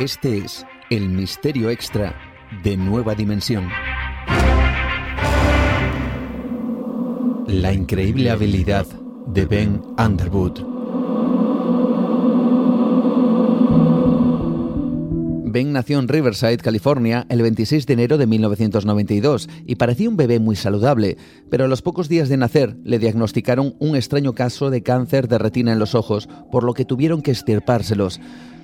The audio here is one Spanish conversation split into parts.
Este es el misterio extra de Nueva Dimensión. La increíble habilidad de Ben Underwood. Ben nació en Riverside, California, el 26 de enero de 1992 y parecía un bebé muy saludable, pero a los pocos días de nacer le diagnosticaron un extraño caso de cáncer de retina en los ojos, por lo que tuvieron que estirpárselos.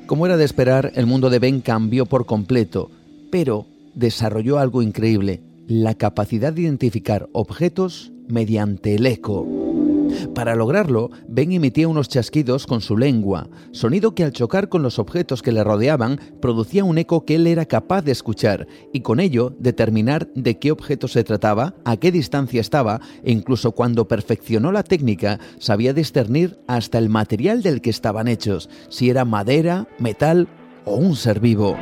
Como era de esperar, el mundo de Ben cambió por completo, pero desarrolló algo increíble, la capacidad de identificar objetos mediante el eco. Para lograrlo, Ben emitía unos chasquidos con su lengua, sonido que al chocar con los objetos que le rodeaban producía un eco que él era capaz de escuchar y con ello determinar de qué objeto se trataba, a qué distancia estaba e incluso cuando perfeccionó la técnica sabía discernir hasta el material del que estaban hechos, si era madera, metal o un ser vivo.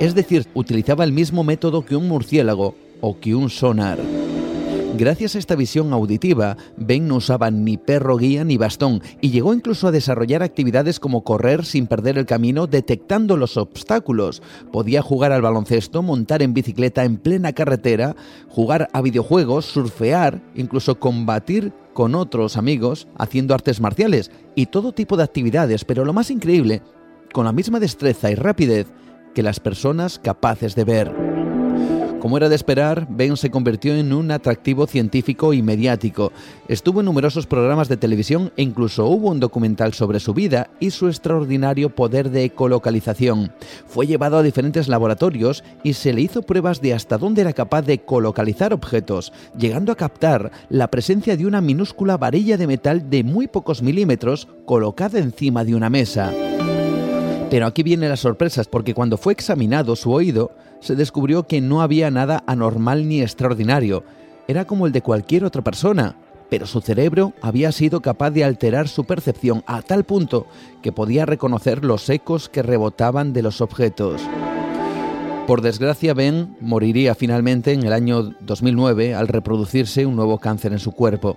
Es decir, utilizaba el mismo método que un murciélago o que un sonar. Gracias a esta visión auditiva, Ben no usaba ni perro guía ni bastón y llegó incluso a desarrollar actividades como correr sin perder el camino detectando los obstáculos. Podía jugar al baloncesto, montar en bicicleta en plena carretera, jugar a videojuegos, surfear, incluso combatir con otros amigos haciendo artes marciales y todo tipo de actividades, pero lo más increíble, con la misma destreza y rapidez que las personas capaces de ver. Como era de esperar, Ben se convirtió en un atractivo científico y mediático. Estuvo en numerosos programas de televisión e incluso hubo un documental sobre su vida y su extraordinario poder de ecolocalización. Fue llevado a diferentes laboratorios y se le hizo pruebas de hasta dónde era capaz de colocalizar objetos, llegando a captar la presencia de una minúscula varilla de metal de muy pocos milímetros colocada encima de una mesa. Pero aquí vienen las sorpresas, porque cuando fue examinado su oído, se descubrió que no había nada anormal ni extraordinario. Era como el de cualquier otra persona, pero su cerebro había sido capaz de alterar su percepción a tal punto que podía reconocer los ecos que rebotaban de los objetos. Por desgracia, Ben moriría finalmente en el año 2009 al reproducirse un nuevo cáncer en su cuerpo.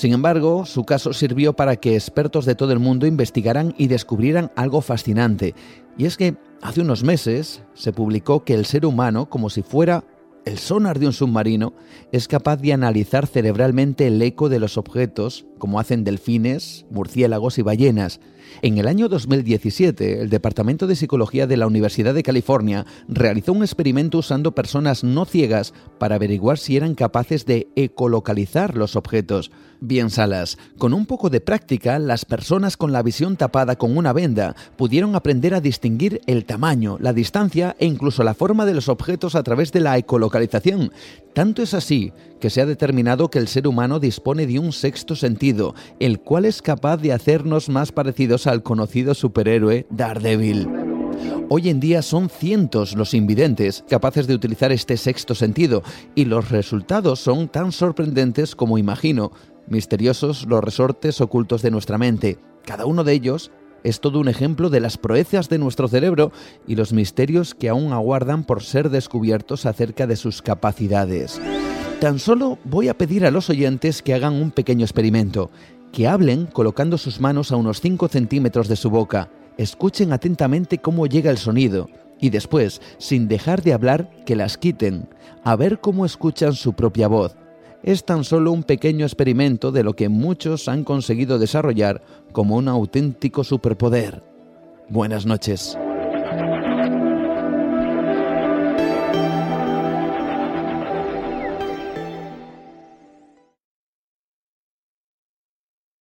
Sin embargo, su caso sirvió para que expertos de todo el mundo investigaran y descubrieran algo fascinante. Y es que hace unos meses se publicó que el ser humano, como si fuera el sonar de un submarino, es capaz de analizar cerebralmente el eco de los objetos, como hacen delfines, murciélagos y ballenas. En el año 2017, el Departamento de Psicología de la Universidad de California realizó un experimento usando personas no ciegas para averiguar si eran capaces de ecolocalizar los objetos. Bien, Salas, con un poco de práctica, las personas con la visión tapada con una venda pudieron aprender a distinguir el tamaño, la distancia e incluso la forma de los objetos a través de la ecolocalización. Tanto es así que se ha determinado que el ser humano dispone de un sexto sentido, el cual es capaz de hacernos más parecidos al conocido superhéroe Daredevil. Hoy en día son cientos los invidentes capaces de utilizar este sexto sentido y los resultados son tan sorprendentes como imagino misteriosos los resortes ocultos de nuestra mente. Cada uno de ellos es todo un ejemplo de las proezas de nuestro cerebro y los misterios que aún aguardan por ser descubiertos acerca de sus capacidades. Tan solo voy a pedir a los oyentes que hagan un pequeño experimento, que hablen colocando sus manos a unos 5 centímetros de su boca, escuchen atentamente cómo llega el sonido y después, sin dejar de hablar, que las quiten, a ver cómo escuchan su propia voz es tan solo un pequeño experimento de lo que muchos han conseguido desarrollar como un auténtico superpoder. Buenas noches.